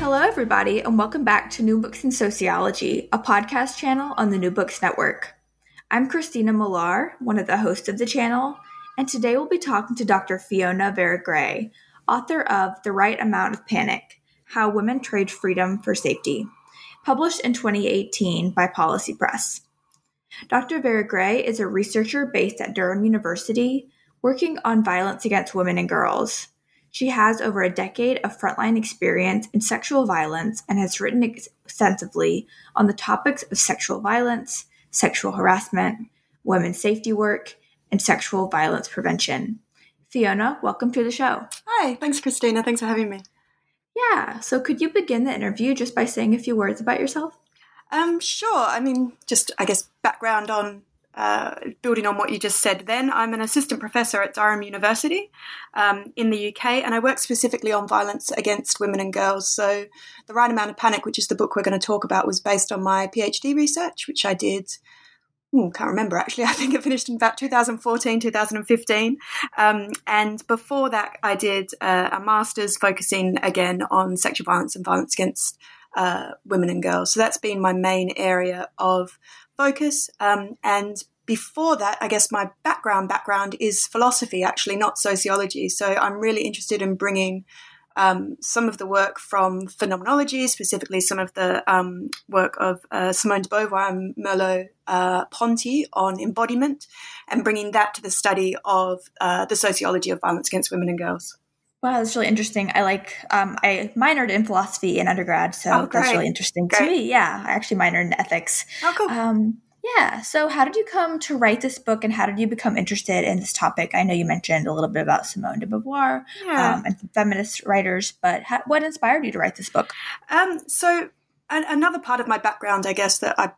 Hello, everybody, and welcome back to New Books in Sociology, a podcast channel on the New Books Network. I'm Christina Millar, one of the hosts of the channel, and today we'll be talking to Dr. Fiona Vera Gray, author of The Right Amount of Panic How Women Trade Freedom for Safety, published in 2018 by Policy Press. Dr. Vera Gray is a researcher based at Durham University working on violence against women and girls. She has over a decade of frontline experience in sexual violence and has written extensively on the topics of sexual violence, sexual harassment, women's safety work, and sexual violence prevention. Fiona, welcome to the show. Hi, thanks, Christina. Thanks for having me. Yeah, so could you begin the interview just by saying a few words about yourself? Um, sure. I mean, just I guess background on uh, building on what you just said, then I'm an assistant professor at Durham University um, in the UK, and I work specifically on violence against women and girls. So, The Right Amount of Panic, which is the book we're going to talk about, was based on my PhD research, which I did. Ooh, can't remember actually. I think it finished in about 2014, 2015. Um, and before that, I did uh, a master's focusing again on sexual violence and violence against uh, women and girls. So that's been my main area of focus. Um, and before that, I guess my background background is philosophy, actually, not sociology. So I'm really interested in bringing um, some of the work from phenomenology, specifically some of the um, work of uh, Simone de Beauvoir and Merleau-Ponty on embodiment, and bringing that to the study of uh, the sociology of violence against women and girls. Wow, that's really interesting. I like. Um, I minored in philosophy in undergrad, so oh, that's really interesting great. to me. Yeah, I actually minored in ethics. Oh, cool. Um, yeah. So, how did you come to write this book, and how did you become interested in this topic? I know you mentioned a little bit about Simone de Beauvoir yeah. um, and feminist writers, but how, what inspired you to write this book? Um, so, an- another part of my background, I guess, that I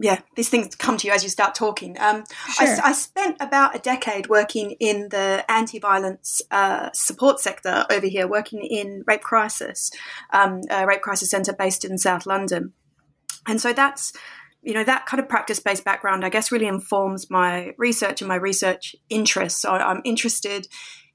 yeah, these things come to you as you start talking. Um, sure. I, I, spent about a decade working in the anti-violence uh, support sector over here, working in Rape Crisis, um, a rape crisis centre based in South London, and so that's you know that kind of practice-based background, I guess, really informs my research and my research interests. So I'm interested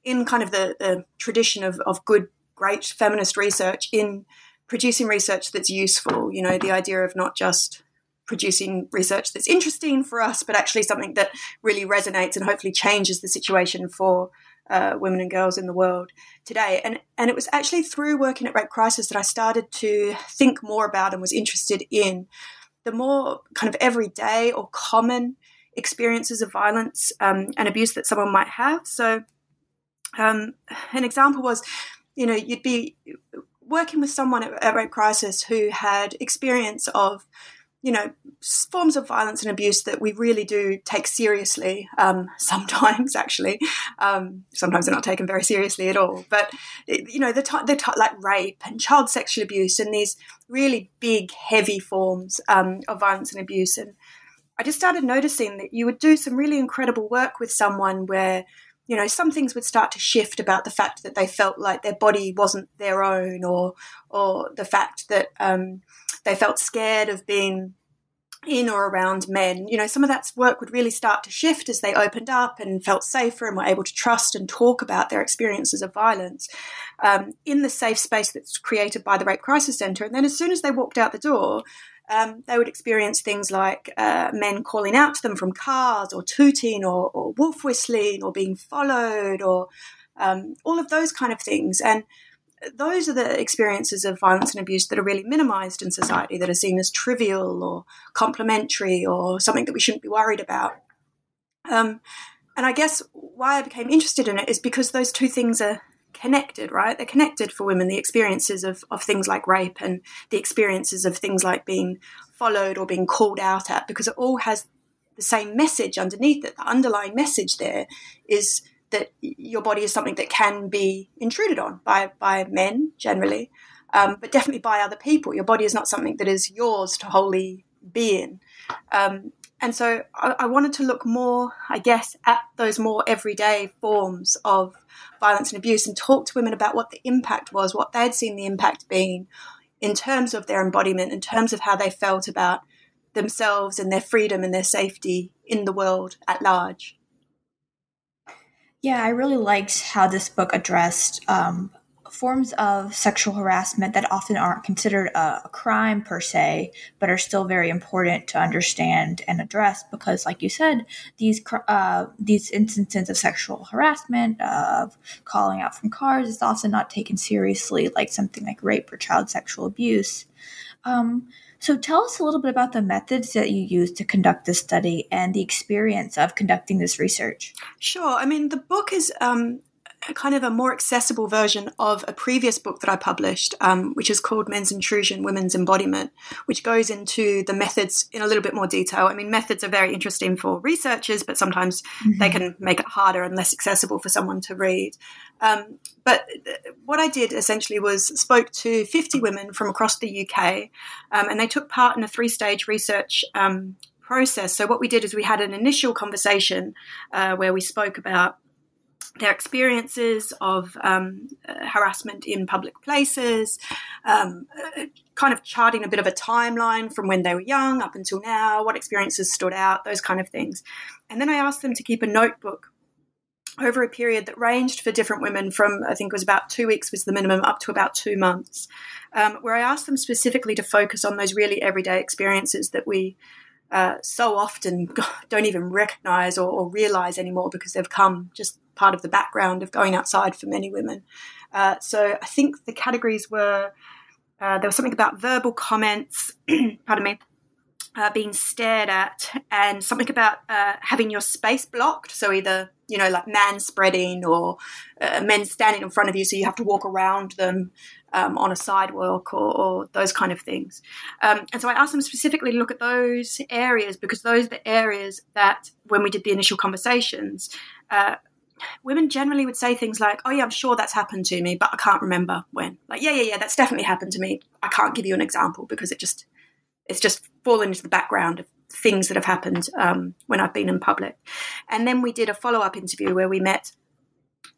in kind of the, the tradition of, of good, great feminist research in producing research that's useful. You know, the idea of not just producing research that's interesting for us, but actually something that really resonates and hopefully changes the situation for uh, women and girls in the world today. And and it was actually through working at Rape Crisis that I started to think more about and was interested in the more kind of everyday or common experiences of violence um, and abuse that someone might have. So um, an example was, you know, you'd be working with someone at, at Rape Crisis who had experience of you know, forms of violence and abuse that we really do take seriously. Um, sometimes, actually, um, sometimes they're not taken very seriously at all. But you know, the, t- the t- like rape and child sexual abuse and these really big, heavy forms um, of violence and abuse. And I just started noticing that you would do some really incredible work with someone where you know some things would start to shift about the fact that they felt like their body wasn't their own or or the fact that um, they felt scared of being in or around men. You know, some of that work would really start to shift as they opened up and felt safer and were able to trust and talk about their experiences of violence um, in the safe space that's created by the Rape Crisis Centre. And then as soon as they walked out the door, um, they would experience things like uh, men calling out to them from cars or tooting or, or wolf whistling or being followed or um, all of those kind of things. And those are the experiences of violence and abuse that are really minimized in society, that are seen as trivial or complementary or something that we shouldn't be worried about. Um, and I guess why I became interested in it is because those two things are connected, right? They're connected for women, the experiences of, of things like rape and the experiences of things like being followed or being called out at, because it all has the same message underneath it. The underlying message there is that your body is something that can be intruded on by by men generally, um, but definitely by other people. Your body is not something that is yours to wholly be in. Um, and so I, I, wanted to look more, I guess, at those more everyday forms of violence and abuse and talk to women about what the impact was, what they'd seen the impact being in terms of their embodiment, in terms of how they felt about themselves and their freedom and their safety in the world at large. Yeah, I really liked how this book addressed um, forms of sexual harassment that often aren't considered a, a, crime per se, but are still very important to understand and address because, like you said, these uh, these instances of sexual harassment, of calling out from cars, is often not taken seriously, like something like rape or child sexual abuse. Um, so, tell us a little bit about the methods that you used to conduct this study and the experience of conducting this research. Sure. I mean, the book is um, kind of a more accessible version of a previous book that I published, um, which is called Men's Intrusion, Women's Embodiment, which goes into the methods in a little bit more detail. I mean, methods are very interesting for researchers, but sometimes mm-hmm. they can make it harder and less accessible for someone to read. Um, but what I did essentially was spoke to 50 women from across the UK, um, and they took part in a three stage research um, process. So, what we did is we had an initial conversation uh, where we spoke about their experiences of um, uh, harassment in public places, um, uh, kind of charting a bit of a timeline from when they were young up until now, what experiences stood out, those kind of things. And then I asked them to keep a notebook over a period that ranged for different women from, I think it was about two weeks was the minimum, up to about two months, um, where I asked them specifically to focus on those really everyday experiences that we uh, so often don't even recognize or, or, realize anymore because they've come just part of the background of going outside for many women. Uh, so I think the categories were uh, there was something about verbal comments, pardon me, uh, being stared at, and something about uh, having your space blocked. So either you know like man spreading or uh, men standing in front of you, so you have to walk around them um, on a sidewalk or, or, those kind of things. Um, and so I asked them specifically to look at those areas because those are the areas that when we did the initial conversations. Uh, women generally would say things like, "Oh yeah, I'm sure that's happened to me, but I can't remember when." Like, "Yeah, yeah, yeah, that's definitely happened to me. I can't give you an example because it just it's just fallen into the background of things that have happened um, when I've been in public." And then we did a follow up interview where we met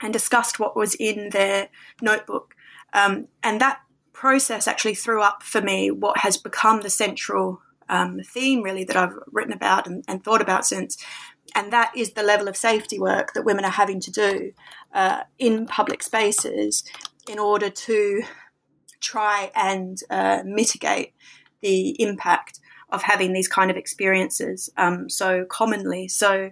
and discussed what was in their notebook, um, and that process actually threw up for me what has become the central um, theme really that I've written about and, and, thought about since, and that is the level of safety work that women are having to do uh, in public spaces in order to try and uh, mitigate the impact of having these kind of experiences um, so commonly. So,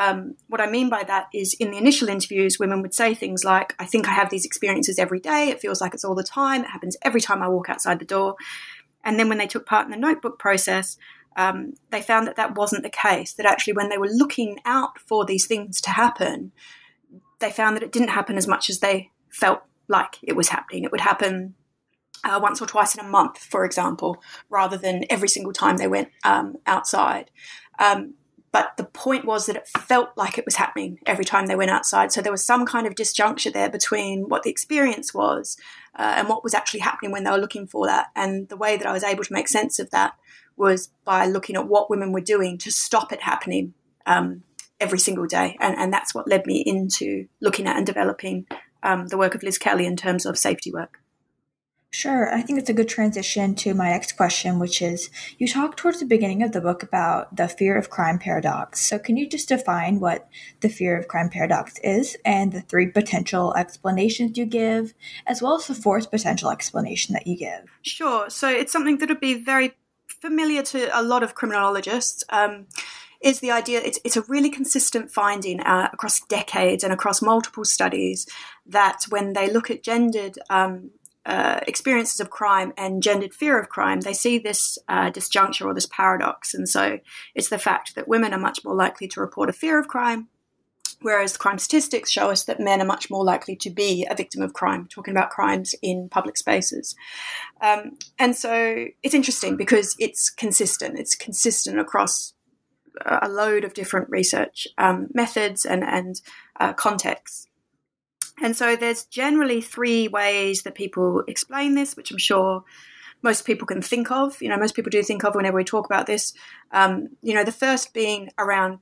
um, what I mean by that is in the initial interviews, women would say things like, I think I have these experiences every day. It feels like it's all the time. It happens every time I walk outside the door. And then when they took part in the notebook process, um, they found that that wasn't the case. That actually, when they were looking out for these things to happen, they found that it didn't happen as much as they felt like it was happening. It would happen uh, once or twice in a month, for example, rather than every single time they went um, outside. Um, but the point was that it felt like it was happening every time they went outside. So there was some kind of disjuncture there between what the experience was uh, and what was actually happening when they were looking for that. And the way that I was able to make sense of that was by looking at what women were doing to stop it happening um, every single day. And, and that's what led me into looking at and developing um, the work of Liz Kelly in terms of safety work. Sure. I think it's a good transition to my next question, which is you talk towards the beginning of the book about the fear of crime paradox. So, can you just define what the fear of crime paradox is and the three potential explanations you give, as well as the fourth potential explanation that you give? Sure. So, it's something that would be very familiar to a lot of criminologists. Um, is the idea it's, it's a really consistent finding uh, across decades and across multiple studies that when they look at gendered um, uh, experiences of crime and gendered fear of crime, they see this uh, disjuncture or this paradox. And so it's the fact that women are much more likely to report a fear of crime, whereas crime statistics show us that men are much more likely to be a victim of crime, talking about crimes in public spaces. Um, and so it's interesting because it's consistent. It's consistent across a load of different research um, methods and, and uh, contexts. And so there's generally three ways that people explain this, which I'm sure most people can think of. You know, most people do think of whenever we talk about this. Um, you know, the first being around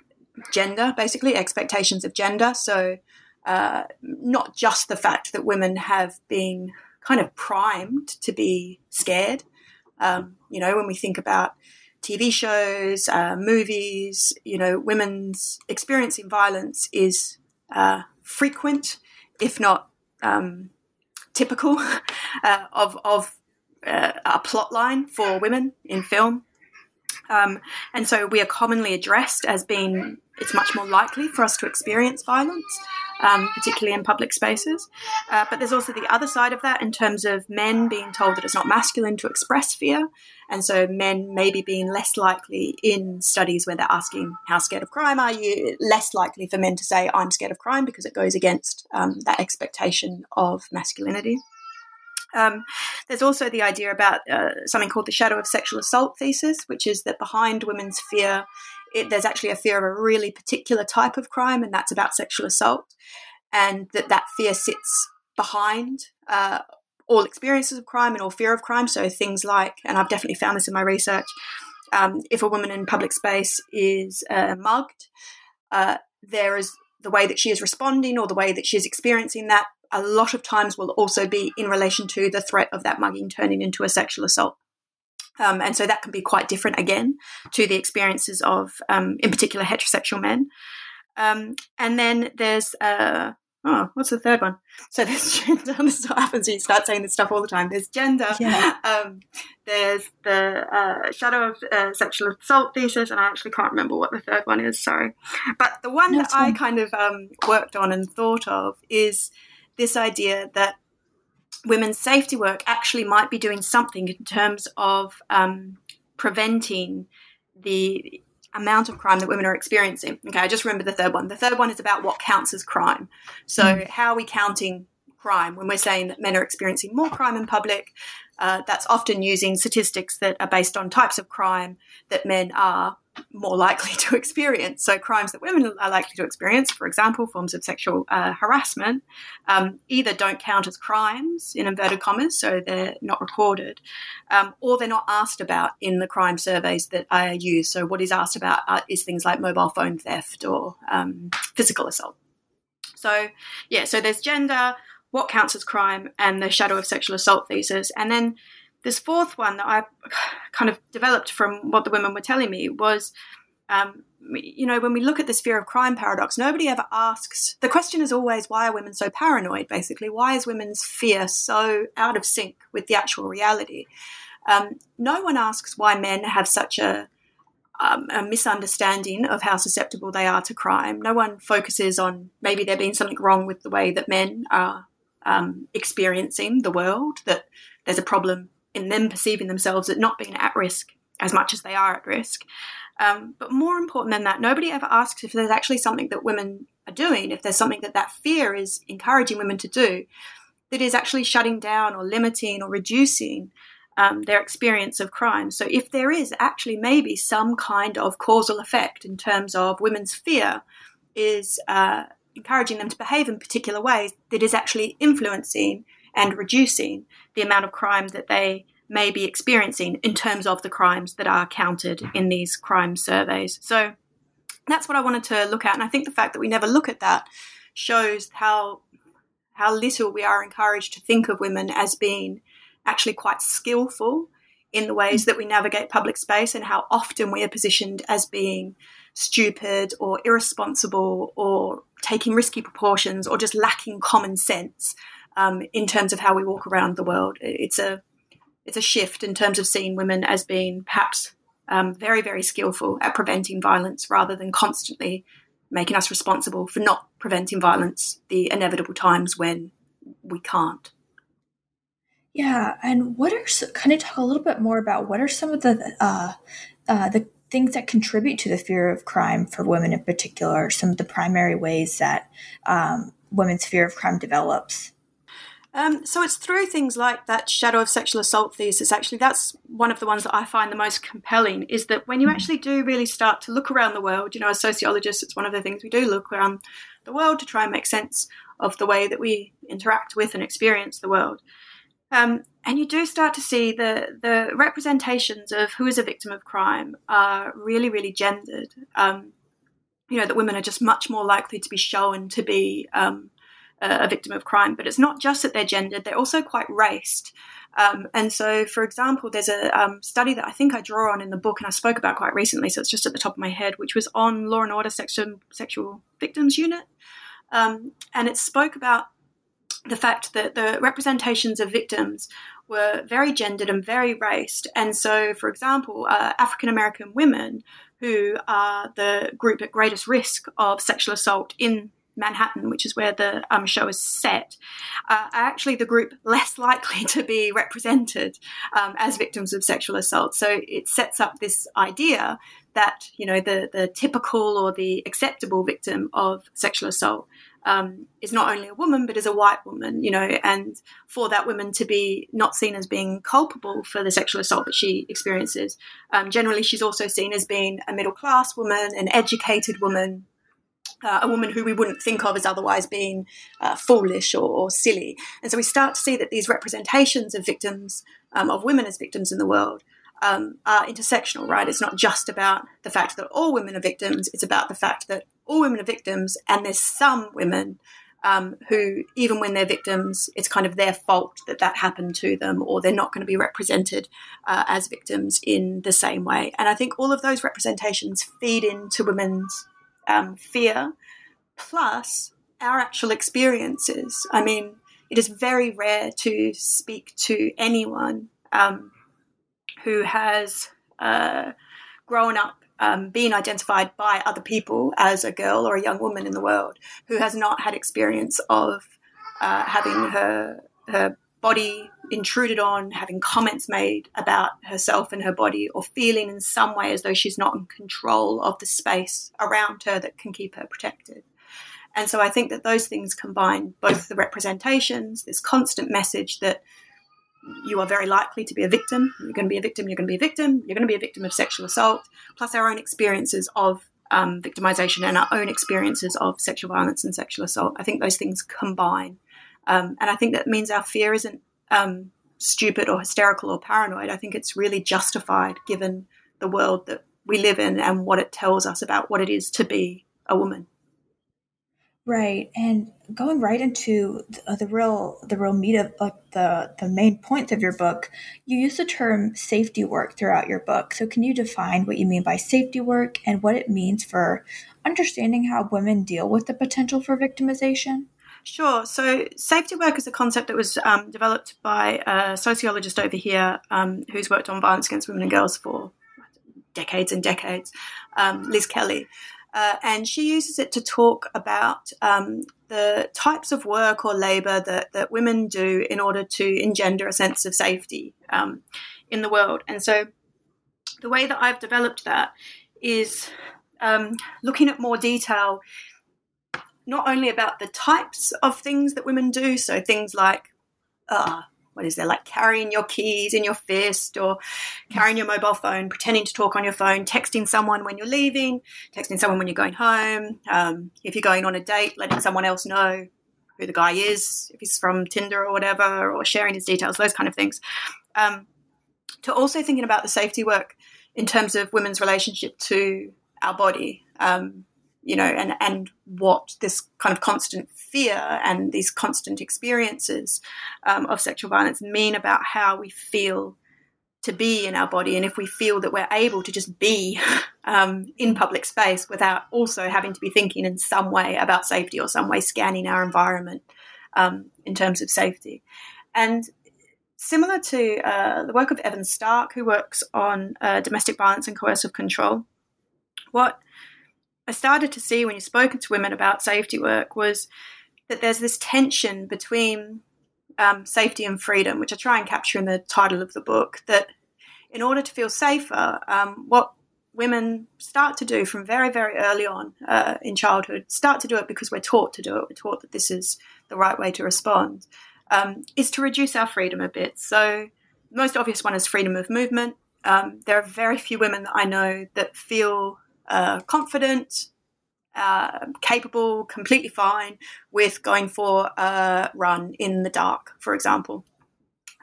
gender, basically, expectations of gender. So uh, not just the fact that women have been kind of primed to be scared. Um, you know, when we think about TV shows, uh, movies, you know, women's experiencing violence is uh, frequent if not um, typical uh, of of uh, a plot line for women in film. Um, and so we are commonly addressed as being, it's much more likely for us to experience violence, um, particularly in public spaces. Uh, but there's also the other side of that in terms of men being told that it's not masculine to express fear. And so men maybe being less likely in studies where they're asking, How scared of crime are you? Less likely for men to say, I'm scared of crime because it goes against um, that expectation of masculinity. Um, there's also the idea about uh, something called the shadow of sexual assault thesis, which is that behind women's fear, it, there's actually a fear of a really particular type of crime, and that's about sexual assault, and that that fear sits behind uh, all experiences of crime and all fear of crime. So things like, and I've definitely found this in my research, um, if a woman in public space is uh, mugged, uh, there is the way that she is responding or the way that she is experiencing that a lot of times will also be in relation to the threat of that mugging turning into a sexual assault. Um, and so that can be quite different again to the experiences of, um, in particular, heterosexual men. Um, and then there's, uh, oh, what's the third one? So there's gender. this is what happens when you start saying this stuff all the time. There's gender. Yeah. Um, there's the uh, shadow of uh, sexual assault thesis, and I actually can't remember what the third one is. Sorry, but the one that. I kind of um, worked on and thought of is this idea that women's safety work actually might be doing something in terms of um, preventing the amount of crime that women are experiencing. Okay, I just remember the third one. The third one is about what counts as crime. So, mm. how are we counting crime when we're saying that men are experiencing more crime in public? Uh, that's often using statistics that are based on types of crime that men are more likely to experience. So, crimes that women are likely to experience, for example, forms of sexual uh, harassment, um, either don't count as crimes in inverted commas, so they're not recorded, um, or they're not asked about in the crime surveys that I use. So, what is asked about uh, is things like mobile phone theft or um, physical assault. So, yeah, so there's gender, what counts as crime, and the shadow of sexual assault thesis. And then this fourth one that I kind of developed from what the women were telling me was, um, you know, when we look at this fear of crime paradox, nobody ever asks. The question is always, why are women so paranoid? Basically, why is women's fear so out of sync with the actual reality? Um, no one asks why men have such a um, a misunderstanding of how susceptible they are to crime. No one focuses on maybe there being something wrong with the way that men are um, experiencing the world, that there's a problem in them perceiving themselves as not being at risk as much as they are at risk. Um, but more important than that, nobody ever asks if there's actually something that women are doing, if there's something that that fear is encouraging women to do that is actually shutting down or limiting or reducing um, their experience of crime. So, if there is actually maybe some kind of causal effect in terms of women's fear is uh, encouraging them to behave in particular ways that is actually influencing and reducing the amount of crime that they may be experiencing in terms of the crimes that are counted in these crime surveys. So that's what I wanted to look at. And I think the fact that we never look at that shows how how little we are encouraged to think of women as being actually quite skillful in the ways that we navigate public space and how often we are positioned as being stupid or irresponsible or taking risky proportions or just lacking common sense um, in terms of how we walk around the world. It's a it's a shift in terms of seeing women as being perhaps um, very very skillful at preventing violence rather than constantly making us responsible for not preventing violence the inevitable times when we can't. Yeah, and what are kind of talk a little bit more about what are some of the uh, uh, the things that contribute to the fear of crime for women in particular? Some of the primary ways that um, women's fear of crime develops. Um, so it's through things like that shadow of sexual assault thesis. Actually, that's one of the ones that I find the most compelling. Is that when you actually do really start to look around the world, you know, as sociologists, it's one of the things we do look around the world to try and make sense of the way that we interact with and experience the world. Um, and you do start to see the the representations of who is a victim of crime are really, really gendered. Um, you know, that women are just much more likely to be shown to be um, a victim of crime. But it's not just that they're gendered, they're also quite raced. Um, and so, for example, there's a um, study that I think I draw on in the book and I spoke about quite recently, so it's just at the top of my head, which was on Law and Order Sexual, Sexual Victims Unit. Um, and it spoke about the fact that the representations of victims were very gendered and very raced. And so, for example, uh, African American women, who are the group at greatest risk of sexual assault in Manhattan, which is where the um, show is set, uh, are actually the group less likely to be represented um, as victims of sexual assault. So it sets up this idea that you know the the typical or the acceptable victim of sexual assault um, is not only a woman but is a white woman, you know, and for that woman to be not seen as being culpable for the sexual assault that she experiences, um, generally she's also seen as being a middle class woman, an educated woman, uh, a woman who we wouldn't think of as otherwise being uh, foolish or, or, silly. And so we start to see that these representations of victims, um, of women as victims in the world, um, are intersectional, right? It's not just about the fact that all women are victims, it's about the fact that all women are victims, and there's some women um, who, even when they're victims, it's kind of their fault that that happened to them, or they're not going to be represented uh, as victims in the same way. And I think all of those representations feed into women's um, fear, plus our actual experiences. I mean, it is very rare to speak to anyone um, who has uh, grown up um, being identified by other people as a girl or a young woman in the world who has not had experience of uh, having her her body intruded on, having comments made about herself and her body, or feeling in some way as though she's not in control of the space around her that can keep her protected. And so I think that those things combine both the representations, this constant message that you are very likely to be a victim, you're going to be a victim, you're going to be a victim, you're going to be a victim of sexual assault, plus our own experiences of um, victimization and our own experiences of sexual violence and sexual assault. I think those things combine. Um, and I think that means our fear isn't um, stupid or hysterical or paranoid. I think it's really justified given the world that we live in and what it tells us about what it is to be a woman. Right, and going right into the, the, real the real meat of like the the main points of your book, you use the term safety work throughout your book. So, can you define what you mean by safety work and what it means for understanding how women deal with the potential for victimization? Sure. So, safety work is a concept that was um, developed by a sociologist over here um, who's worked on violence against women and girls for decades and decades, um, Liz Kelly. Uh, and she uses it to talk about um, the types of work or labour that, that women do in order to engender a sense of safety um, in the world. And so, the way that I've developed that is um, looking at more detail not only about the types of things that women do, so things like, uh, what is there, like carrying your keys in your fist or carrying your mobile phone, pretending to talk on your phone, texting someone when you're leaving, texting someone when you're going home. Um, if you're going on a date, letting someone else know who the guy is, if he's from Tinder or whatever, or sharing his details, those kind of things. Um, to also thinking about the safety work in terms of women's relationship to our body. Um, you know, and, and what this kind of constant fear and these constant experiences um, of sexual violence mean about how we feel to be in our body and if we feel that we're able to just be um, in public space without also having to be thinking in some way about safety or some way scanning our environment um, in terms of safety. And similar to uh, the work of Evan Stark, who works on uh, domestic violence and coercive control, what I started to see when you've spoken to women about safety work was that there's this tension between um, safety and freedom, which I try and capture in the title of the book. That in order to feel safer, um, what women start to do from very, very early on uh, in childhood, start to do it because we're taught to do it, we're taught that this is the right way to respond, um, is to reduce our freedom a bit. So, the most obvious one is freedom of movement. Um, there are very few women that I know that feel uh, confident, uh, capable, completely fine with going for a run in the dark, for example.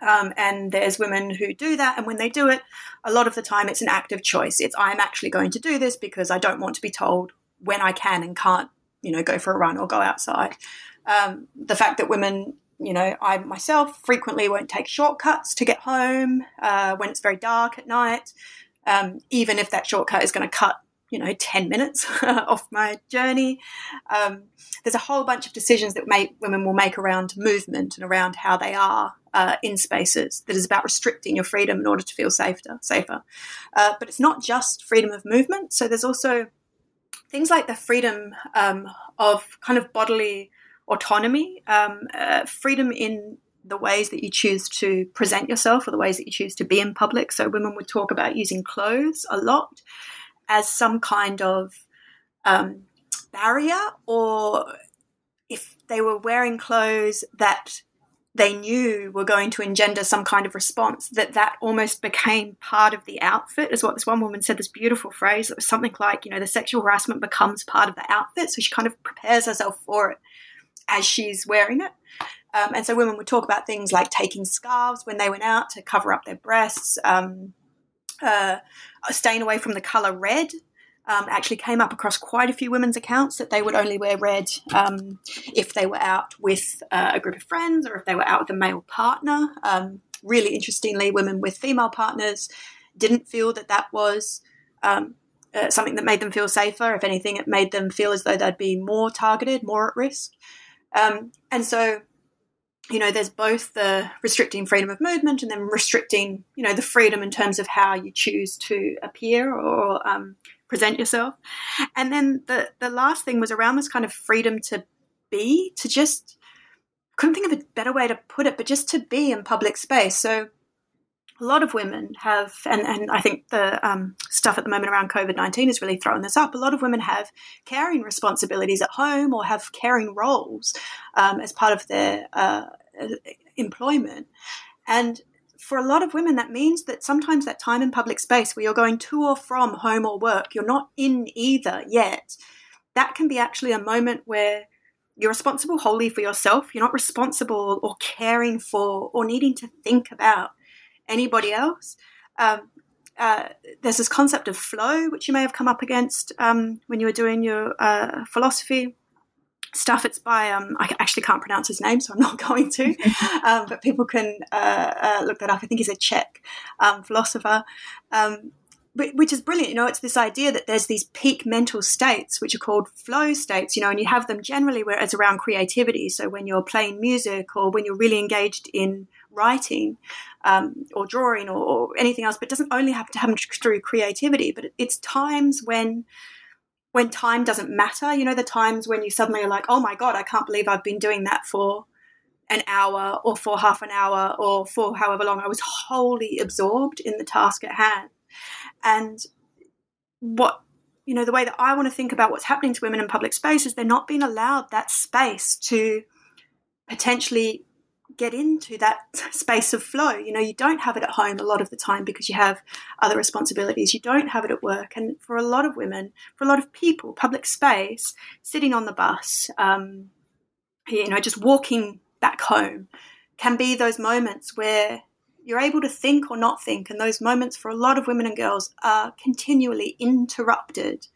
Um, and there's women who do that, and when they do it, a lot of the time it's an active choice. It's I'm actually going to do this because I don't want to be told when I can and can't, you know, go for a run or go outside. Um, the fact that women, you know, I myself frequently won't take shortcuts to get home uh, when it's very dark at night, um, even if that shortcut is going to cut you know, 10 minutes off my journey. Um, there's a whole bunch of decisions that make, women will make around movement and around how they are uh, in spaces that is about restricting your freedom in order to feel safer. safer. Uh, but it's not just freedom of movement. So there's also things like the freedom um, of kind of bodily autonomy, um, uh, freedom in the ways that you choose to present yourself or the ways that you choose to be in public. So women would talk about using clothes a lot as some kind of um, barrier, or if they were wearing clothes that they knew were going to engender some kind of response, that that almost became part of the outfit, is what this one woman said. This beautiful phrase that was something like, you know, the sexual harassment becomes part of the outfit, so she kind of prepares herself for it as she's wearing it. Um, and so women would talk about things like taking scarves when they went out to cover up their breasts, um, uh, staying away from the color red. Um, actually came up across quite a few women's accounts that they would only wear red um, if they were out with uh, a group of friends or if they were out with a male partner. Um, really interestingly, women with female partners didn't feel that that was um, uh, something that made them feel safer. If anything, it made them feel as though they'd be more targeted, more at risk. Um, and so you know, there's both the restricting freedom of movement and then restricting, you know, the freedom in terms of how you choose to appear or um, present yourself. And then the the last thing was around this kind of freedom to be, to just couldn't think of a better way to put it, but just to be in public space. So a lot of women have, and, and I think the um, stuff at the moment around COVID 19 is really throwing this up. A lot of women have caring responsibilities at home or have caring roles um, as part of their uh, employment. And for a lot of women, that means that sometimes that time in public space where you're going to or from home or work, you're not in either yet. That can be actually a moment where you're responsible wholly for yourself. You're not responsible or caring for or needing to think about anybody else. Um, uh, there's this concept of flow, which you may have come up against um, when you were doing your uh, philosophy stuff. It's by um, I actually can't pronounce his name, so I'm not going to. um, but people can uh, uh, look that up. I think he's a Czech um, philosopher. Um, which is brilliant, you know. It's this idea that there's these peak mental states, which are called flow states, you know, and you have them generally where it's around creativity. So when you're playing music or when you're really engaged in writing um, or drawing or, or, anything else, but it doesn't only have to happen through creativity, but it's times when when time doesn't matter, you know, the times when you suddenly are like, oh my God, I can't believe I've been doing that for an hour or for half an hour or for however long. I was wholly absorbed in the task at hand. And what, you know, the way that I want to think about what's happening to women in public space is they're not being allowed that space to potentially get into that space of flow. You know, you don't have it at home a lot of the time because you have other responsibilities. You don't have it at work. And for a lot of women, for a lot of people, public space, sitting on the bus, um, you know, just walking back home can be those moments where you're able to think or not think. And those moments for a lot of women and girls are continually interrupted,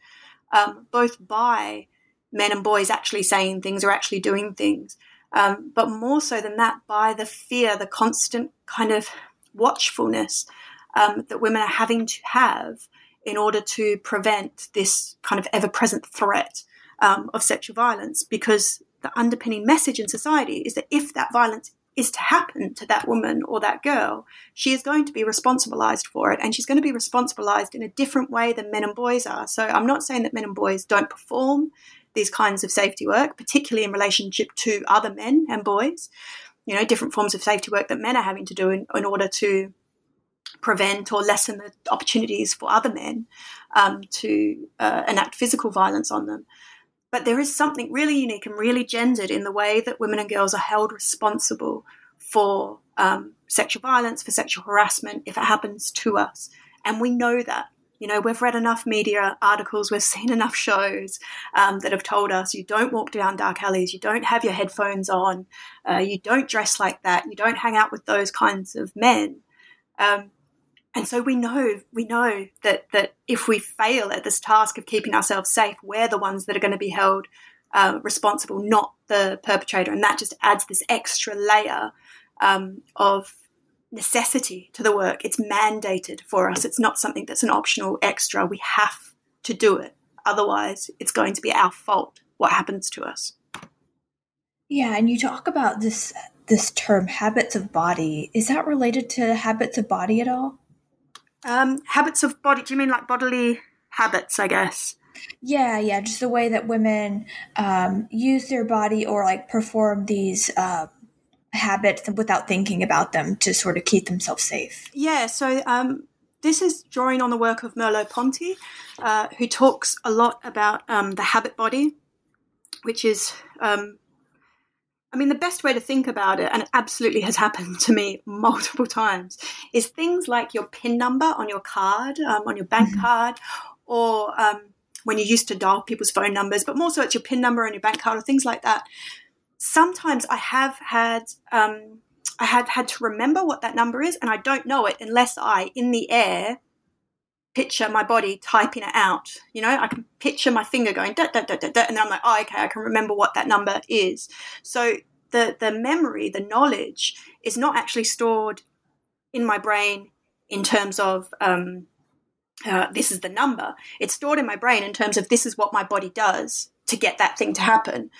um, both by men and boys actually saying things or actually doing things um, but more so than that, by the fear, the constant kind of watchfulness um, that women are having to have in order to prevent this kind of ever present threat um, of sexual violence. Because the underpinning message in society is that if that violence is to happen to that woman or that girl, she is going to be responsibilized for it. And she's going to be responsibilized in a different way than men and boys are. So I'm not saying that men and boys don't perform these kinds of safety work, particularly in relationship to other men and boys. You know, different forms of safety work that men are having to do in, in order to prevent or lessen the opportunities for other men um, to uh, enact physical violence on them. But there is something really unique and really gendered in the way that women and girls are held responsible for um, sexual violence, for sexual harassment, if it happens to us. And we know that. You know, we've read enough media articles, we've seen enough shows um, that have told us you don't walk down dark alleys, you don't have your headphones on, uh, you don't dress like that, you don't hang out with those kinds of men. Um, and so we know we know that that if we fail at this task of keeping ourselves safe, we're the ones that are going to be held uh, responsible, not the perpetrator, and that just adds this extra layer um, of necessity to the work. It's mandated for us. It's not something that's an optional extra. We have to do it. Otherwise, it's going to be our fault what happens to us. Yeah, and you talk about this this term habits of body. Is that related to habits of body at all? Um, habits of body. Do you mean like bodily habits? I guess. Yeah, yeah, just the way that women um, use their body or like perform these uh, habits without thinking about them to sort of keep themselves safe. Yeah, so um, this is drawing on the work of Merleau-Ponty, uh, who talks a lot about um, the habit body, which is, um, I mean, the best way to think about it, and it absolutely has happened to me multiple times, is things like your PIN number on your card, um, on your bank mm-hmm. card, or um, when you used to dial people's phone numbers, but more so it's your PIN number on your bank card or things like that. Sometimes I have had um, I had had to remember what that number is, and I don't know it unless I, in the air, picture my body typing it out. You know, I can picture my finger going da da da da da, and then I'm like, oh, okay, I can remember what that number is. So the the memory, the knowledge, is not actually stored in my brain in terms of um, uh, this is the number. It's stored in my brain in terms of this is what my body does to get that thing to happen.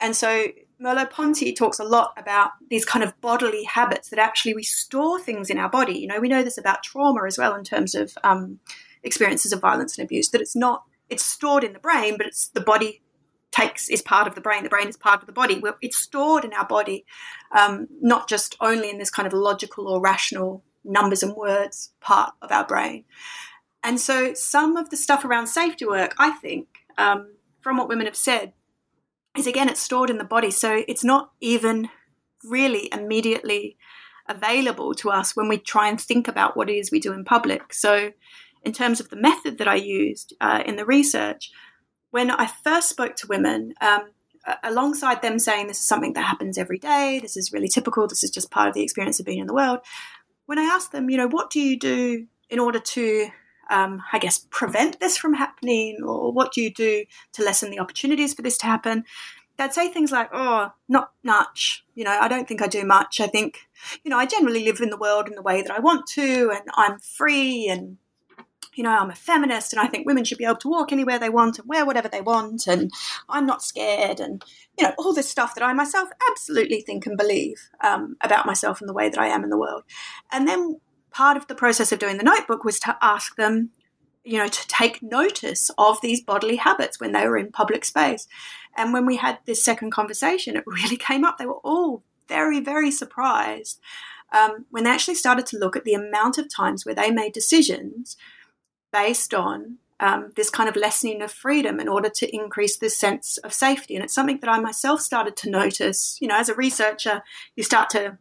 And so Merleau-Ponty talks a lot about these kind of bodily habits that actually we store things in our body. You know, we know this about trauma as well in terms of um, experiences of violence and abuse. That it's not it's stored in the brain, but it's the body takes is part of the brain. The brain is part of the body. It's stored in our body, um, not just only in this kind of logical or rational numbers and words part of our brain. And so, some of the stuff around safety work, I think, um, from what women have said, is again, it's stored in the body. So it's not even really immediately available to us when we try and think about what it is we do in public. So, in terms of the method that I used uh, in the research, when I first spoke to women, um, alongside them saying this is something that happens every day, this is really typical, this is just part of the experience of being in the world, when I asked them, you know, what do you do in order to um, I guess, prevent this from happening, or what do you do to lessen the opportunities for this to happen? They'd say things like, "Oh, not much. You know, I don't think I do much. I think, you know, I generally live in the world in the way that I want to, and I'm free, and you know, I'm a feminist, and I think women should be able to walk anywhere they want and wear whatever they want, and I'm not scared, and you know, all this stuff that I myself absolutely think and believe um, about myself and the way that I am in the world. And then part of the process of doing the notebook was to ask them, you know, to take notice of these bodily habits when they were in public space. And when we had this second conversation, it really came up. They were all very, very surprised um, when they actually started to look at the amount of times where they made decisions based on um, this kind of lessening of freedom in order to increase this sense of safety. And it's something that I myself started to notice. You know, as a researcher, you start to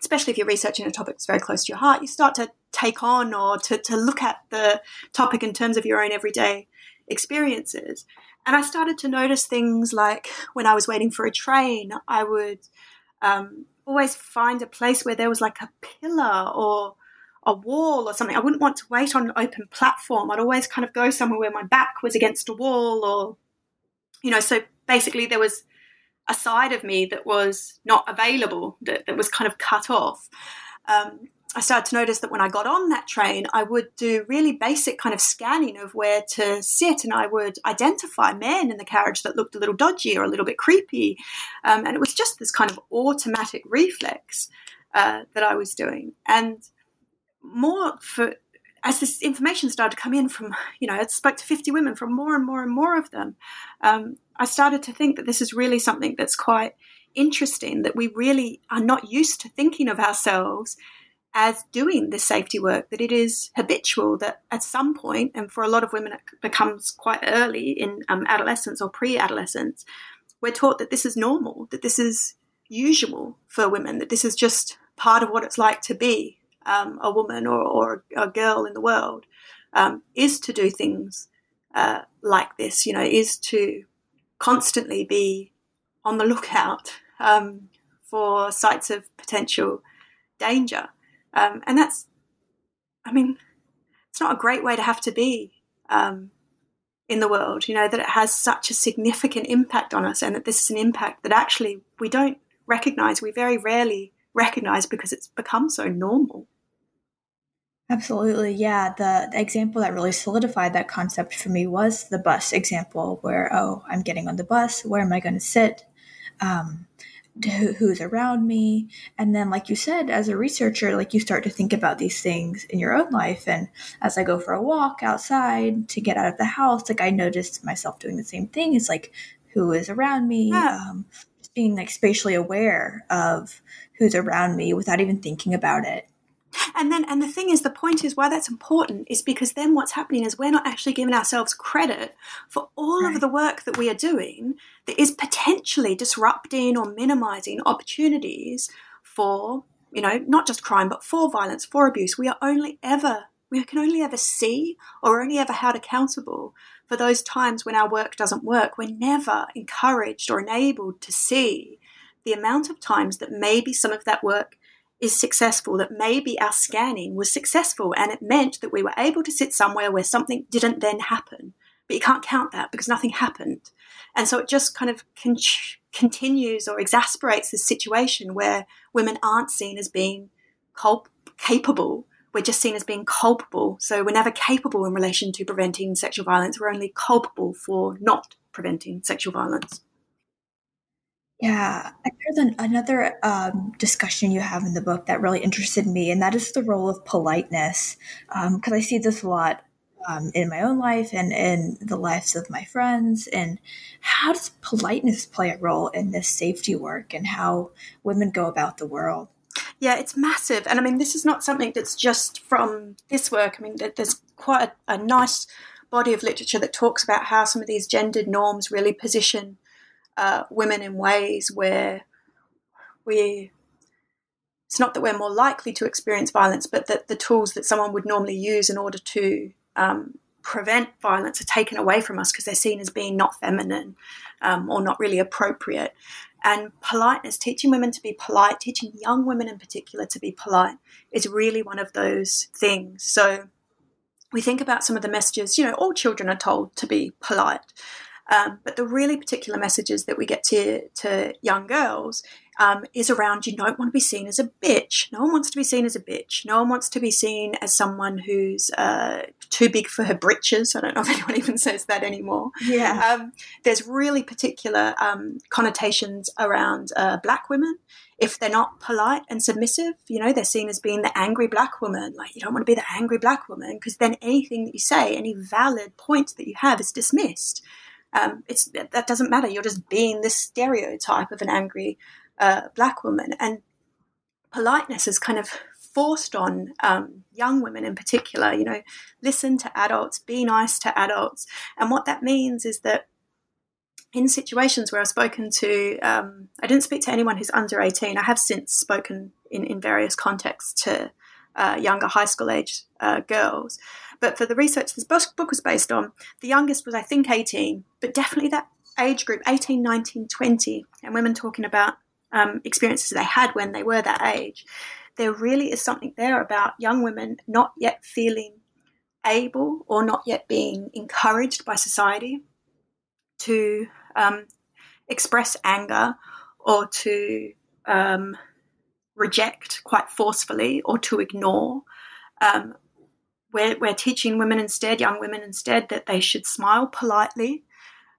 especially if you're researching a topic that's very close to your heart, you start to take on or to, to look at the topic in terms of your own everyday experiences. And I started to notice things like when I was waiting for a train, I would um, always find a place where there was like a pillar or a wall or something. I wouldn't want to wait on an open platform. I'd always kind of go somewhere where my back was against a wall or, you know, so basically there was a side of me that was not available, that, that was kind of cut off. Um, I started to notice that when I got on that train, I would do really basic kind of scanning of where to sit, and I would identify men in the carriage that looked a little dodgy or a little bit creepy. Um, and it was just this kind of automatic reflex uh, that I was doing. And more for as this information started to come in from, you know, I spoke to 50 women from more and more and more of them. Um, I started to think that this is really something that's quite interesting, that we really are not used to thinking of ourselves as doing this safety work, that it is habitual, that at some point, and for a lot of women, it becomes quite early in um, adolescence or pre adolescence, we're taught that this is normal, that this is usual for women, that this is just part of what it's like to be um, a woman or, or, a girl in the world, um, is to do things uh, like this, you know, is to constantly be on the lookout um, for sites of potential danger. Um, and that's, I mean, it's not a great way to have to be um, in the world, you know, that it has such a significant impact on us and that this is an impact that actually we don't recognize, we very rarely recognize because it's become so normal. Absolutely. Yeah. The, the, example that really solidified that concept for me was the bus example, where, oh, I'm getting on the bus. Where am I going to sit? Um, who's around me? And then, like you said, as a researcher, like you start to think about these things in your own life. And as I go for a walk outside to get out of the house, like I noticed myself doing the same thing. It's like, who is around me? Yeah. Um, just being like spatially aware of who's around me without even thinking about it. And then, and the thing is, the point is why that's important is because then what's happening is we're not actually giving ourselves credit for all right. of the work that we are doing that is potentially disrupting or minimizing opportunities for, you know, not just crime, but for violence, for abuse. We are only ever, we can only ever see or only ever held accountable for those times when our work doesn't work. We're never encouraged or enabled to see the amount of times that maybe some of that work is successful, that maybe our scanning was successful and it meant that we were able to sit somewhere where something didn't then happen. But you can't count that because nothing happened. And so it just kind of con- continues or exasperates this situation where women aren't seen as being culp- capable. We're just seen as being culpable. So we're never capable in relation to preventing sexual violence. We're only culpable for not preventing sexual violence. Yeah, there's an, another um, discussion you have in the book that really interested me, and that is the role of politeness. Because um, I see this a lot um, in my own life and in the lives of my friends. And how does politeness play a role in this safety work and how women go about the world? Yeah, it's massive. And I mean, this is not something that's just from this work. I mean, there's quite a, a nice body of literature that talks about how some of these gendered norms really position uh, women in ways where we it's not that we're more likely to experience violence, but that the tools that someone would normally use in order to um, prevent violence are taken away from us because they're seen as being not feminine um, or not really appropriate. And politeness, teaching women to be polite, teaching young women in particular to be polite, is really one of those things. So we think about some of the messages, you know, all children are told to be polite. Um, but the really particular messages that we get to, to young girls um, is around you don't want to be seen as a bitch. No one wants to be seen as a bitch. No one wants to be seen as someone who's uh, too big for her britches. I don't know if anyone even says that anymore. Yeah. Um, there's really particular um, connotations around uh, black women. If they're not polite and submissive, you know, they're seen as being the angry black woman. Like, you don't want to be the angry black woman because then anything that you say, any valid point that you have is dismissed um, it's that doesn't matter. You're just being this stereotype of an angry uh, black woman, and politeness is kind of forced on um, young women in particular. You know, listen to adults, be nice to adults, and what that means is that in situations where I've spoken to, um, I didn't speak to anyone who's under 18. I have since spoken in, in various contexts to uh, younger high school age uh, girls. But for the research this book was based on, the youngest was, I think, 18, but definitely that age group 18, 19, 20, and women talking about um, experiences they had when they were that age. There really is something there about young women not yet feeling able or not yet being encouraged by society to um, express anger or to um, reject quite forcefully or to ignore. Um, we're, we're teaching women instead, young women instead, that they should smile politely,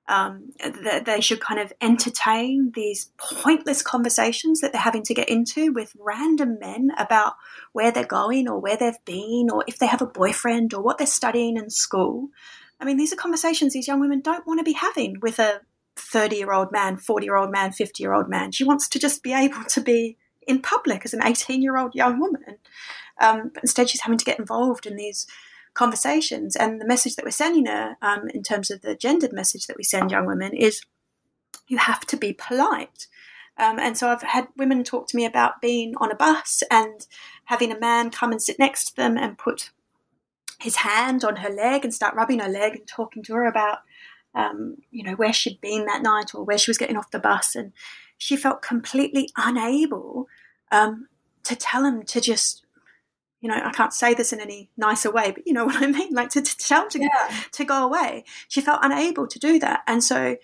um, that they should kind of entertain these pointless conversations that they're having to get into with random men about where they're going or where they've been or if they have a boyfriend or what they're studying in school. I mean, these are conversations these young women don't want to be having with a 30 year old man, 40 year old man, 50 year old man. She wants to just be able to be in public as an 18 year old young woman. Um, but instead, she's having to get involved in these conversations. And the message that we're sending her, um, in terms of the gendered message that we send young women, is you have to be polite. Um, and so I've had women talk to me about being on a bus and having a man come and sit next to them and put his hand on her leg and start rubbing her leg and talking to her about, um, you know, where she'd been that night or where she was getting off the bus. And she felt completely unable um, to tell him to just you know, I can't say this in any nicer way, but you know what I mean, like to, to tell to, yeah. to go away. She felt unable to do that. And so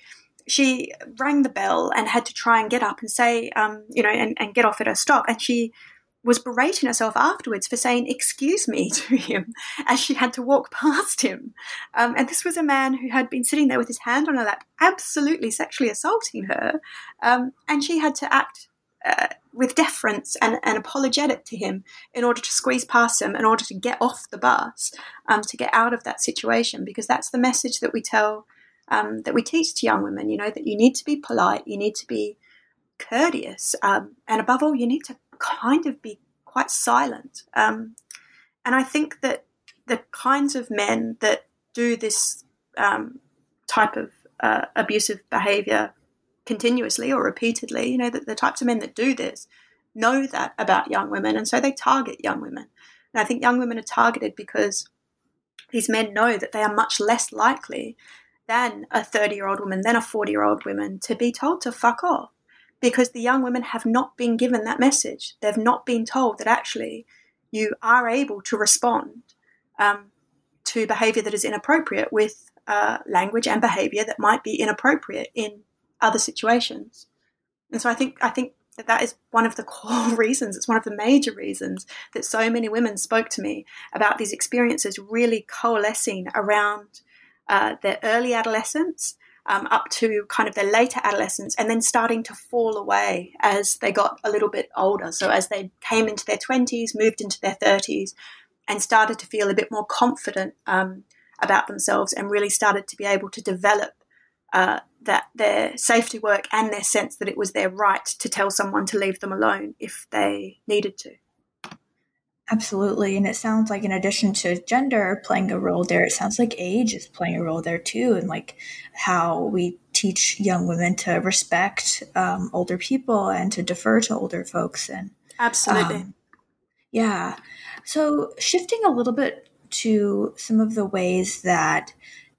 she rang the bell and had to try and get up and say, um, you know, and, and get off at her stop. And she was berating herself afterwards for saying "excuse me" to him as she had to walk past him. Um, and this was a man who had been sitting there with his hand on her lap, absolutely sexually assaulting her, um, and she had to act. Uh, with deference and, and apologetic to him in order to squeeze past him, in order to get off the bus, um, to get out of that situation, because that's the message that we tell, um, that we teach to young women, you know, that you need to be polite, you need to be courteous, um, and above all, you need to kind of be quite silent. Um, and I think that the kinds of men that do this um, type of uh, abusive behavior continuously or repeatedly, you know, that the types of men that do this know that about young women, and so they target young women. And I think young women are targeted because these men know that they are much less likely than a 30 year old woman, than a 40 year old woman to be told to fuck off because the young women have not been given that message. They've not been told that actually you are able to respond um, to behavior that is inappropriate with uh, language and behavior that might be inappropriate in other situations. And so I think I think that that is one of the core reasons. It's one of the major reasons that so many women spoke to me about these experiences really coalescing around uh, their early adolescence um, up to kind of their later adolescence and then starting to fall away as they got a little bit older. So as they came into their 20s, moved into their 30s, and started to feel a bit more confident um, about themselves and really started to be able to develop uh, that their safety work and their sense that it was their right to tell someone to leave them alone if they needed to. Absolutely. And it sounds like, in addition to gender playing a role there, it sounds like age is playing a role there too. And like how we teach young women to respect um, older people and to defer to older folks. And absolutely. Um, yeah. So, shifting a little bit to some of the ways that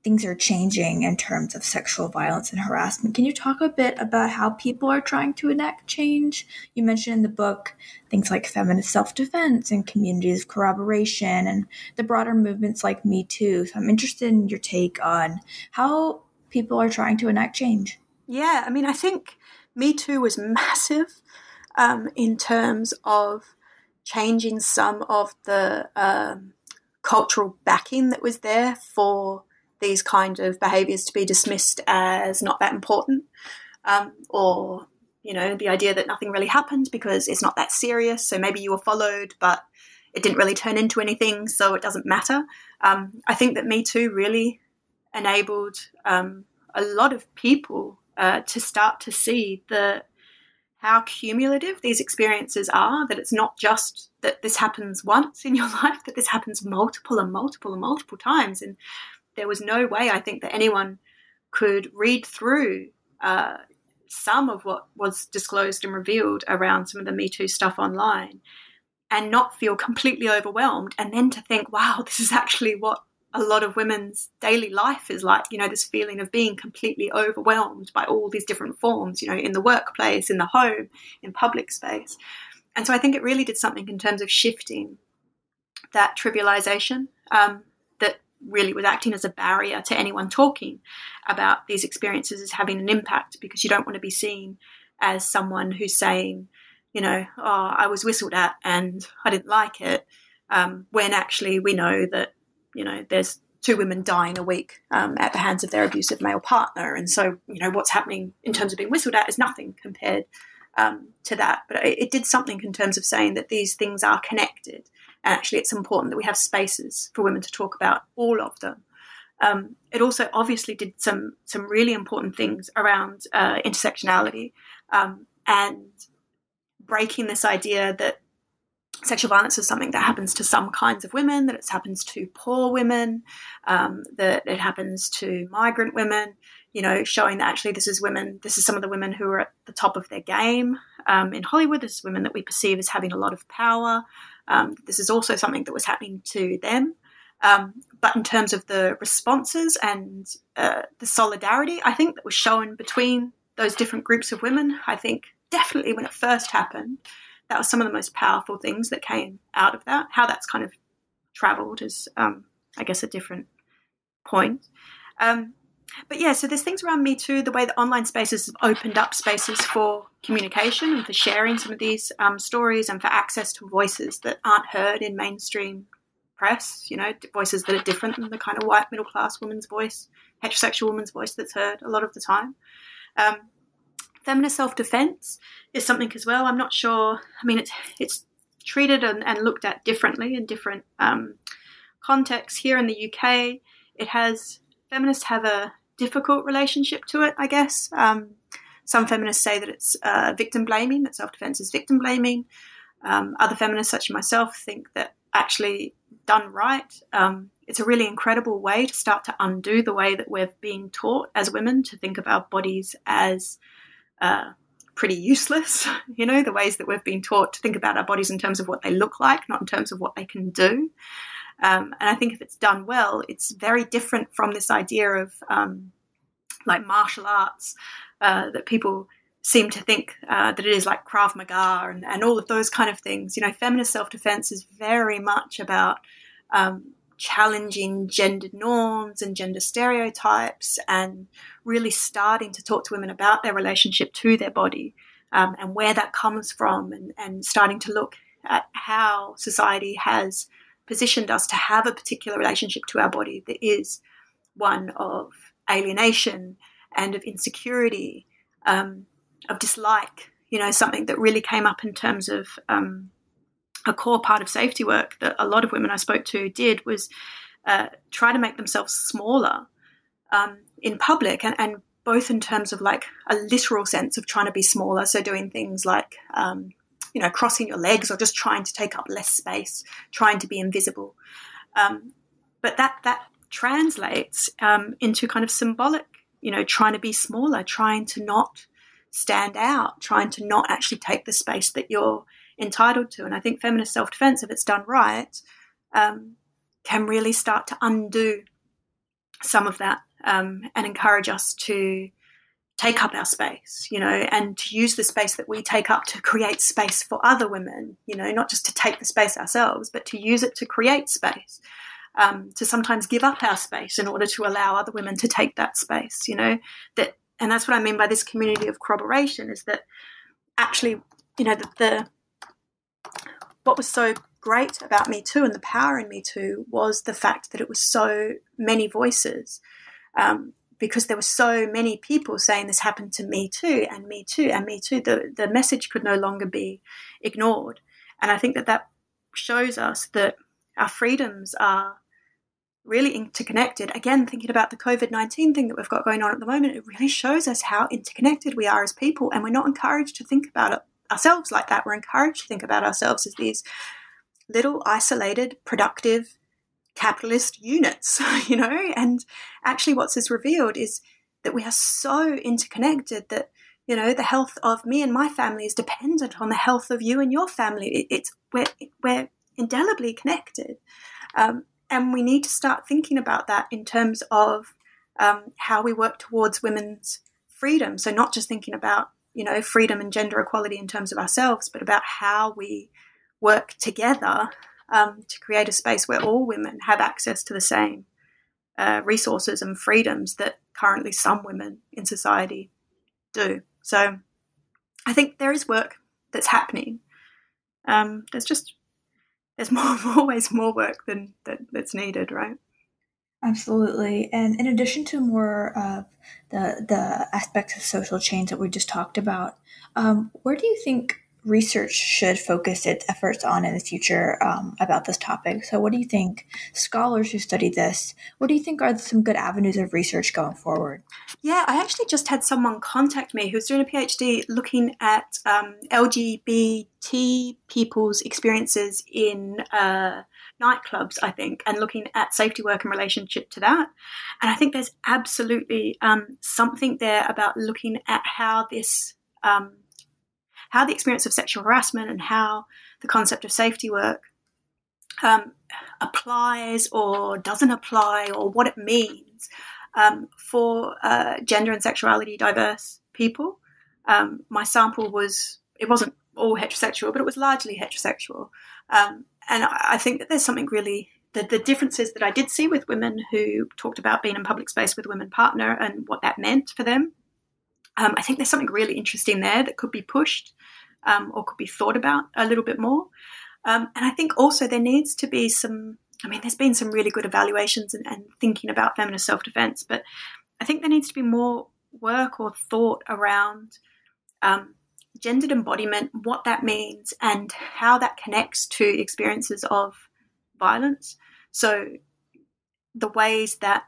things are changing in terms of sexual violence and harassment. Can you talk a bit about how people are trying to enact change? You mentioned in the book things like feminist self defense and communities of corroboration and the broader movements like Me Too. So I'm interested in your take on how people are trying to enact change. Yeah, I mean, I think Me Too was massive um, in terms of changing some of the um, cultural backing that was there for these kind of behaviors to be dismissed as not that important um, or you know the idea that nothing really happened because it's not that serious. So maybe you were followed but it didn't really turn into anything so it doesn't matter. Um, i think that me too really enabled um, a lot of people uh, to start to see the how cumulative these experiences are that it's not just that this happens once in your life that this happens multiple and multiple and multiple times. And there was no way I think that anyone could read through uh, some of what was disclosed and revealed around some of the Me Too stuff online and not feel completely overwhelmed and then to think, wow, this is actually what a lot of women's daily life is like, you know, this feeling of being completely overwhelmed by all these different forms, you know, in the workplace, in the home, in public space. And so I think it really did something in terms of shifting that trivialization um, really was acting as a barrier to anyone talking about these experiences as having an impact because you don't want to be seen as someone who's saying, you know, oh, I was whistled at and I didn't like it, um, when actually we know that, you know, there's two women dying a week um, at the hands of their abusive male partner. And so, you know, what's happening in terms of being whistled at is nothing compared um, to that. But it, it, did something in terms of saying that these things are connected and actually, it's important that we have spaces for women to talk about all of them. Um, it also obviously did some some really important things around uh, intersectionality um, and breaking this idea that sexual violence is something that happens to some kinds of women, that it happens to poor women, um, that it happens to migrant women. You know, showing that actually this is women, this is some of the women who are at the top of their game um, in Hollywood. This is women that we perceive as having a lot of power. Um, this is also something that was happening to them. Um, but in terms of the responses and uh, the solidarity, I think that was shown between those different groups of women, I think definitely when it first happened, that was some of the most powerful things that came out of that. How that's kind of traveled is, um, I guess, a different point. Um, but yeah, so there's things around Me Too, the way that online spaces have opened up spaces for communication and for sharing some of these um, stories and for access to voices that aren't heard in mainstream press, you know, voices that are different than the kind of white middle class woman's voice, heterosexual woman's voice that's heard a lot of the time. Um, feminist self defense is something as well. I'm not sure, I mean, it's, it's treated and, and looked at differently in different um, contexts. Here in the UK, it has, feminists have a difficult relationship to it, I guess. Um, some feminists say that it's uh, victim blaming, that self defense is victim blaming. Um, other feminists, such as myself, think that actually done right, um, it's a really incredible way to start to undo the way that we're being taught as women to think of our bodies as uh, pretty useless. You know, the ways that we've been taught to think about our bodies in terms of what they look like, not in terms of what they can do. Um, and I think if it's done well, it's very different from this idea of um, like martial arts uh, that people seem to think uh, that it is like Krav Maga and, and all of those kind of things. You know, feminist self defense is very much about um, challenging gender norms and gender stereotypes and really starting to talk to women about their relationship to their body um, and where that comes from and, and starting to look at how society has positioned us to have a particular relationship to our body that is one of alienation and of insecurity, um, of dislike. You know, something that really came up in terms of um, a core part of safety work that a lot of women I spoke to did was uh, try to make themselves smaller um, in public and, and, both in terms of like a literal sense of trying to be smaller, so doing things like um, you know, crossing your legs or just trying to take up less space, trying to be invisible. Um, but that that translates um, into kind of symbolic, you know, trying to be smaller, trying to not stand out, trying to not actually take the space that you're entitled to. And I think feminist self defense, if it's done right, um, can really start to undo some of that um, and encourage us to take up our space, you know, and to use the space that we take up to create space for other women, you know, not just to take the space ourselves, but to use it to create space, um, to sometimes give up our space in order to allow other women to take that space, you know, that, and that's what I mean by this community of corroboration is that actually, you know, the, the what was so great about Me Too and the power in Me Too was the fact that it was so many voices. Um, because there were so many people saying this happened to me too, and me too, and me too. The, the message could no longer be ignored. And I think that that shows us that our freedoms are really interconnected. Again, thinking about the COVID 19 thing that we've got going on at the moment, it really shows us how interconnected we are as people. And we're not encouraged to think about it ourselves like that. We're encouraged to think about ourselves as these little isolated, productive, capitalist units, you know? And actually, what's is revealed is that we are so interconnected that, you know, the health of me and my family is dependent on the health of you and your family. It, it's, we're, we're indelibly connected. Um, and we need to start thinking about that in terms of um, how we work towards women's freedom. So, not just thinking about, you know, freedom and gender equality in terms of ourselves, but about how we work together um, to create a space where all women have access to the same uh, resources and freedoms that currently some women in society do. So I think there is work that's happening. Um, there's just there's more always more work than that, that's needed, right? Absolutely. And in addition to more of the the aspects of social change that we just talked about, um, where do you think research should focus its efforts on in the future um, about this topic. So, what do you think, scholars who study this, what do you think are some good avenues of research going forward? Yeah, I actually just had someone contact me who's doing a PhD looking at um, LGBT people's experiences in uh, nightclubs, I think, and looking at safety work in relationship to that. And I think there's absolutely um, something there about looking at how this um, how the experience of sexual harassment and how the concept of safety work um, applies or doesn't apply or what it means um, for uh, gender and sexuality diverse people. Um, my sample was, it wasn't all heterosexual, but it was largely heterosexual. Um, and I think that there's something really the, the differences that I did see with women who talked about being in public space with a women partner and what that meant for them. Um, I think there's something really interesting there that could be pushed um, or could be thought about a little bit more. Um, and I think also there needs to be some, I mean, there's been some really good evaluations and, and thinking about feminist self defense, but I think there needs to be more work or thought around um, gendered embodiment, what that means, and how that connects to experiences of violence. So, the ways that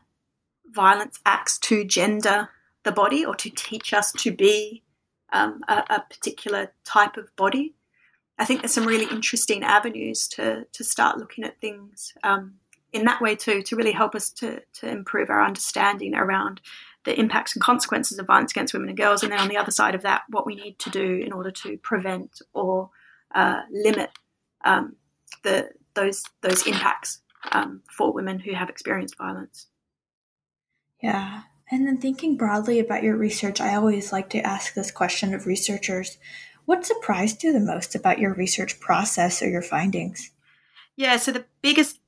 violence acts to gender the body or to teach us to be um, a, a, particular type of body. I think there's some really interesting avenues to, to start looking at things um, in that way too, to really help us to, to improve our understanding around the impacts and consequences of violence against women and girls, and then on the other side of that, what we need to do in order to prevent or uh, limit um, the those those impacts um, for women who have experienced violence. Yeah, and then thinking broadly about your research, I always like to ask this question of researchers: What surprised you the most about your research process or your findings? Yeah, so the biggest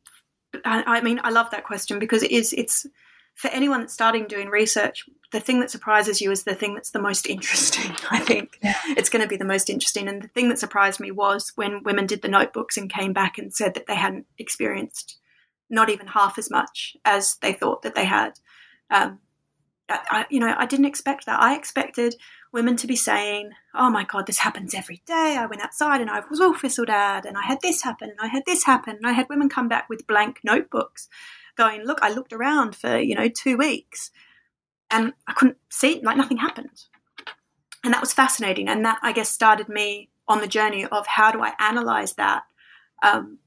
I mean, I love that question because it is it's for anyone that's starting doing research, the thing that surprises you is the thing that's the most interesting. I think yeah. it's going to be the most interesting. And the thing that surprised me was when women did the notebooks and came back and said that they hadn't experienced not even half as much as they thought that they had. Um, I, you know, I didn't expect that. I expected women to be saying, "Oh my God, this happens every day. I went outside and I was all whistled at, and I had this happen, and I had this happen." And I had women come back with blank notebooks going, look, I looked around for, you know, two weeks and I couldn't see, like nothing happened. And that was fascinating. And that, I guess, started me on the journey of how do I analyze that um,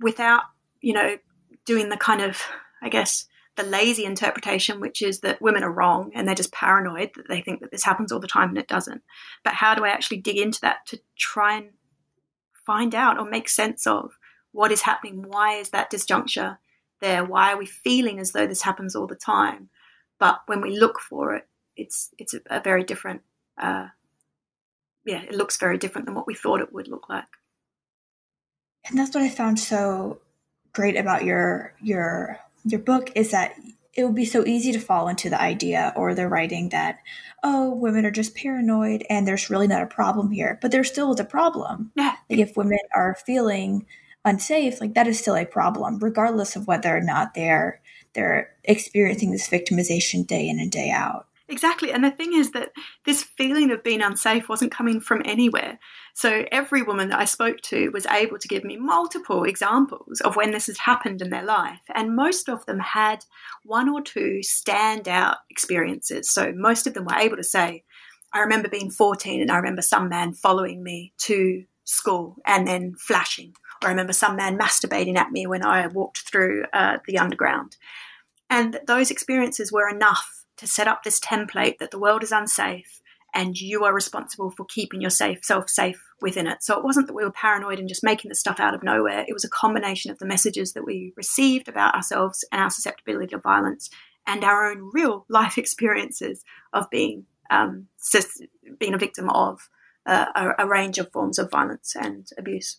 without, you know, doing the kind of, I guess, the lazy interpretation, which is that women are wrong and they're just paranoid, that they think that this happens all the time and it doesn't. But how do I actually dig into that to try and find out or make sense of what is happening? Why is that disjuncture? there? Why are we feeling as though this happens all the time? But when we look for it, it's it's a, a very different. Uh, yeah, it looks very different than what we thought it would look like. And that's what I found so great about your your your book is that it would be so easy to fall into the idea or the writing that oh women are just paranoid and there's really not a problem here but there still is a problem yeah like if women are feeling unsafe, like that is still a problem, regardless of whether or not they're they're experiencing this victimization day in and day out. Exactly. And the thing is that this feeling of being unsafe wasn't coming from anywhere. So every woman that I spoke to was able to give me multiple examples of when this has happened in their life. And most of them had one or two standout experiences. So most of them were able to say, I remember being 14 and I remember some man following me to school and then flashing Or I remember some man masturbating at me when I walked through uh, the underground. And those experiences were enough to set up this template that the world is unsafe and you are responsible for keeping yourself safe within it. So it wasn't that we were paranoid and just making the stuff out of nowhere. It was a combination of the messages that we received about ourselves and our susceptibility to violence and our own real life experiences of being um, being a victim of uh, a, a range of forms of violence and abuse.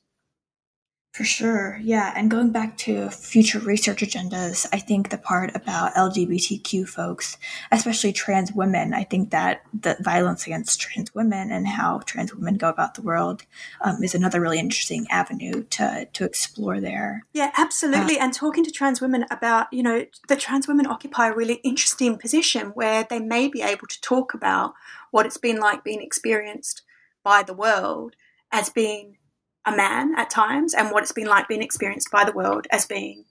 For sure. Yeah. And going back to future research agendas, I think the part about LGBTQ folks, especially trans women, I think that the violence against trans women and how trans women go about the world um, is another really interesting avenue to, to explore there. Yeah, absolutely. Uh, and talking to trans women about, you know, the trans women occupy a really interesting position where they may be able to talk about what it's been like being experienced by the world as being a man at times and what it's been like being experienced by the world as being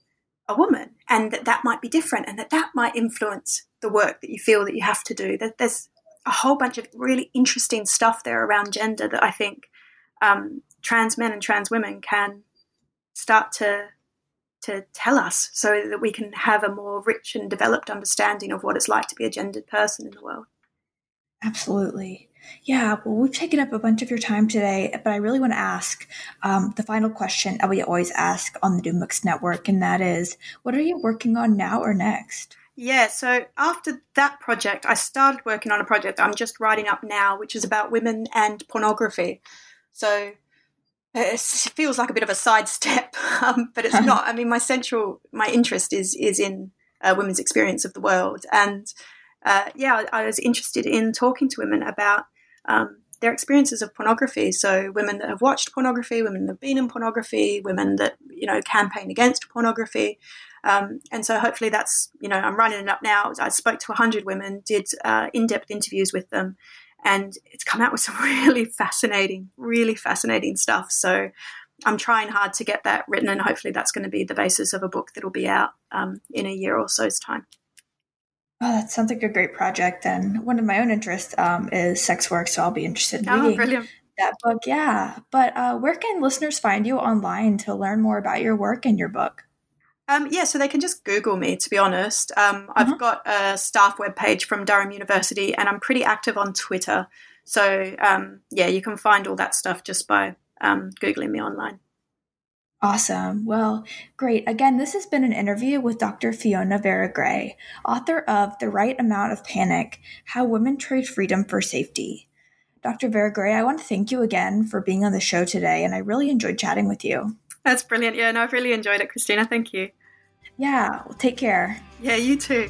a woman and that that might be different and that that might influence the work that you feel that you have to do. That there's a whole bunch of really interesting stuff there around gender that i think um, trans men and trans women can start to to tell us so that we can have a more rich and developed understanding of what it's like to be a gendered person in the world. Absolutely yeah, well, we've taken up a bunch of your time today, but I really want to ask um, the final question that we always ask on the Books Network, and that is, what are you working on now or next? Yeah, so after that project, I started working on a project I'm just writing up now, which is about women and pornography. So it feels like a bit of a sidestep, um, but it's not. I mean, my central, my interest is is in uh, women's experience of the world, and uh, yeah, I, I, was interested in talking to women about um, their experiences of pornography. So, women that have watched pornography, women that have been in pornography, women that you know campaign against pornography, um, and so hopefully that's you know I'm running it up now. I spoke to hundred women, did uh, in depth interviews with them, and it's come out with some really fascinating, really fascinating stuff. So I'm trying hard to get that written, and hopefully that's going to be the basis of a book that'll be out um, in a year or so's time. Oh, that sounds like a great project. And one of my own interests um, is sex work, so I'll be interested in oh, reading brilliant. that book. Yeah, but uh, where can listeners find you online to learn more about your work and your book? Um, yeah, so they can just Google me, to be honest. Um, I've uh-huh. got a staff webpage from Durham University, and I'm pretty active on Twitter. So, um, yeah, you can find all that stuff just by um, Googling me online. Awesome. Well, great. Again, this has been an interview with Dr. Fiona Vera Gray, author of The Right Amount of Panic How Women Trade Freedom for Safety. Dr. Vera Gray, I want to thank you again for being on the show today, and I really enjoyed chatting with you. That's brilliant. Yeah, no, I've really enjoyed it, Christina. Thank you. Yeah, well, take care. Yeah, you too.